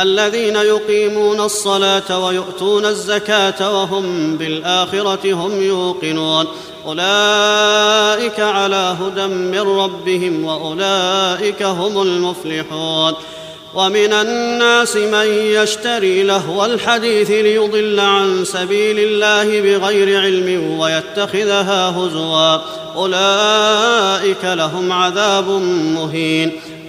الذين يقيمون الصلاة ويؤتون الزكاة وهم بالآخرة هم يوقنون. أولئك على هدى من ربهم وأولئك هم المفلحون. ومن الناس من يشتري لهو الحديث ليضل عن سبيل الله بغير علم ويتخذها هزوا. أولئك لهم عذاب مهين.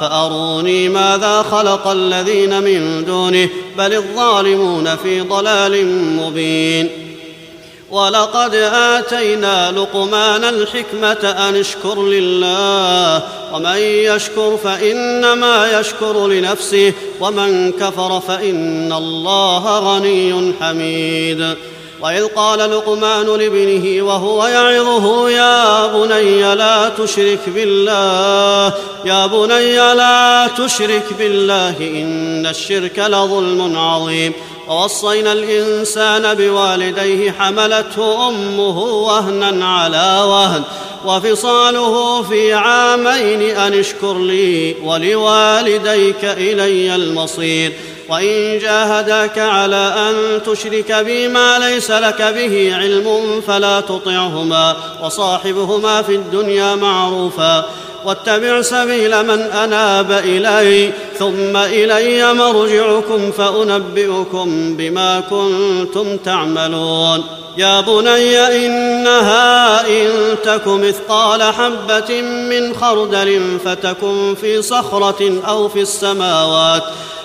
فأروني ماذا خلق الذين من دونه بل الظالمون في ضلال مبين. ولقد آتينا لقمان الحكمة أن اشكر لله ومن يشكر فإنما يشكر لنفسه ومن كفر فإن الله غني حميد. وإذ قال لقمان لابنه وهو يعظه يا بني لا تشرك بالله يا بني لا تشرك بالله إن الشرك لظلم عظيم. ووصينا الإنسان بوالديه حملته أمه وهنا على وهن وفصاله في عامين أن اشكر لي ولوالديك إلي المصير. وإن جاهداك على أن تشرك بي ما ليس لك به علم فلا تطعهما وصاحبهما في الدنيا معروفا واتبع سبيل من أناب إلي ثم إلي مرجعكم فأنبئكم بما كنتم تعملون يا بني إنها إن تك مثقال حبة من خردل فتكن في صخرة أو في السماوات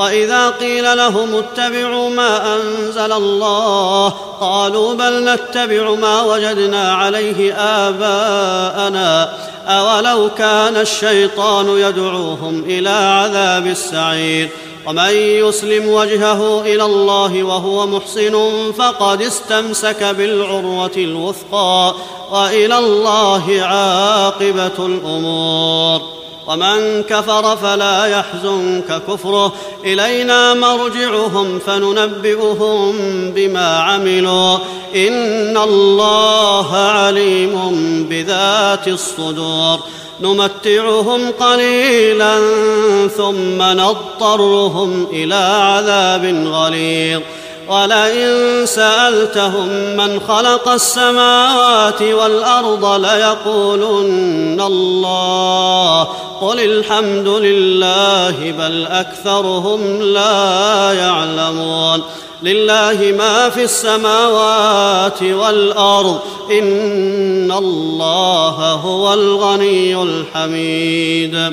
وإذا قيل لهم اتبعوا ما أنزل الله قالوا بل نتبع ما وجدنا عليه آباءنا أولو كان الشيطان يدعوهم إلى عذاب السعير ومن يسلم وجهه إلى الله وهو محسن فقد استمسك بالعروة الوثقى وإلى الله عاقبة الأمور ومن كفر فلا يحزنك كفره. إلينا مرجعهم فننبئهم بما عملوا. إن الله عليم بذات الصدور. نمتعهم قليلا ثم نضطرهم إلى عذاب غليظ. ولئن سألتهم من خلق السماوات والأرض ليقولن الله قل الحمد لله بل أكثرهم لا يعلمون لله ما في السماوات والأرض إن الله هو الغني الحميد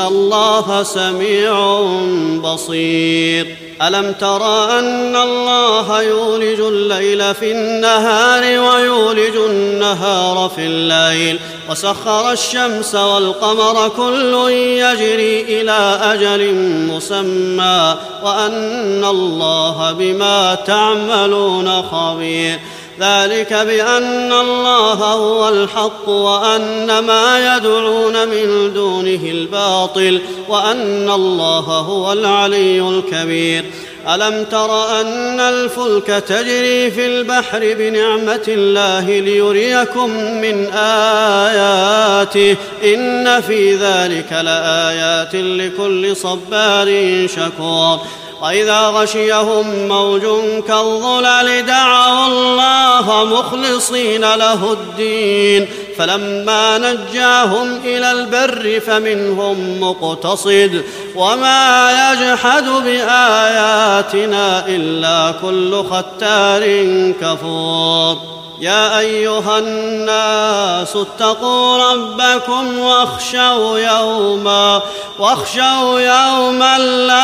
ان الله سميع بصير الم تر ان الله يولج الليل في النهار ويولج النهار في الليل وسخر الشمس والقمر كل يجري إلى أجل مسمى وان الله بما تعملون خبير ذلك بأن الله هو الحق وأن ما يدعون من دونه الباطل وأن الله هو العلي الكبير. ألم تر أن الفلك تجري في البحر بنعمة الله ليريكم من آياته؟ إن في ذلك لآيات لكل صبار شكور. وإذا غشيهم موج كالظلل دعوا الله مخلصين له الدين فلما نجاهم إلى البر فمنهم مقتصد وما يجحد بآياتنا إلا كل ختار كفور يا أيها الناس اتقوا ربكم واخشوا يوما واخشوا يوما لا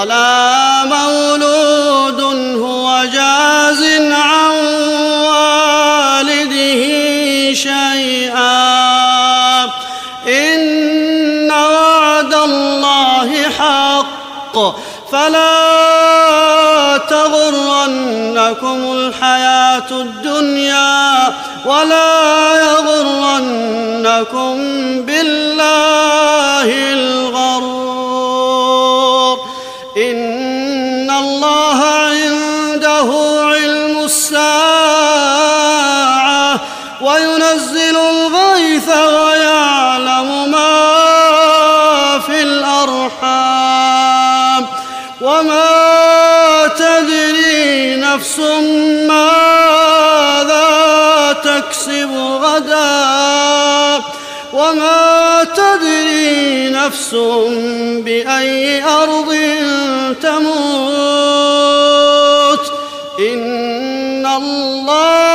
ولا مولود هو جاز عن والده شيئا. إن وعد الله حق. فلا تغرنكم الحياة الدنيا ولا يغرنكم بالله الغرور. نفس ماذا تكسب غدا وما تدري نفس بأي أرض تموت إن الله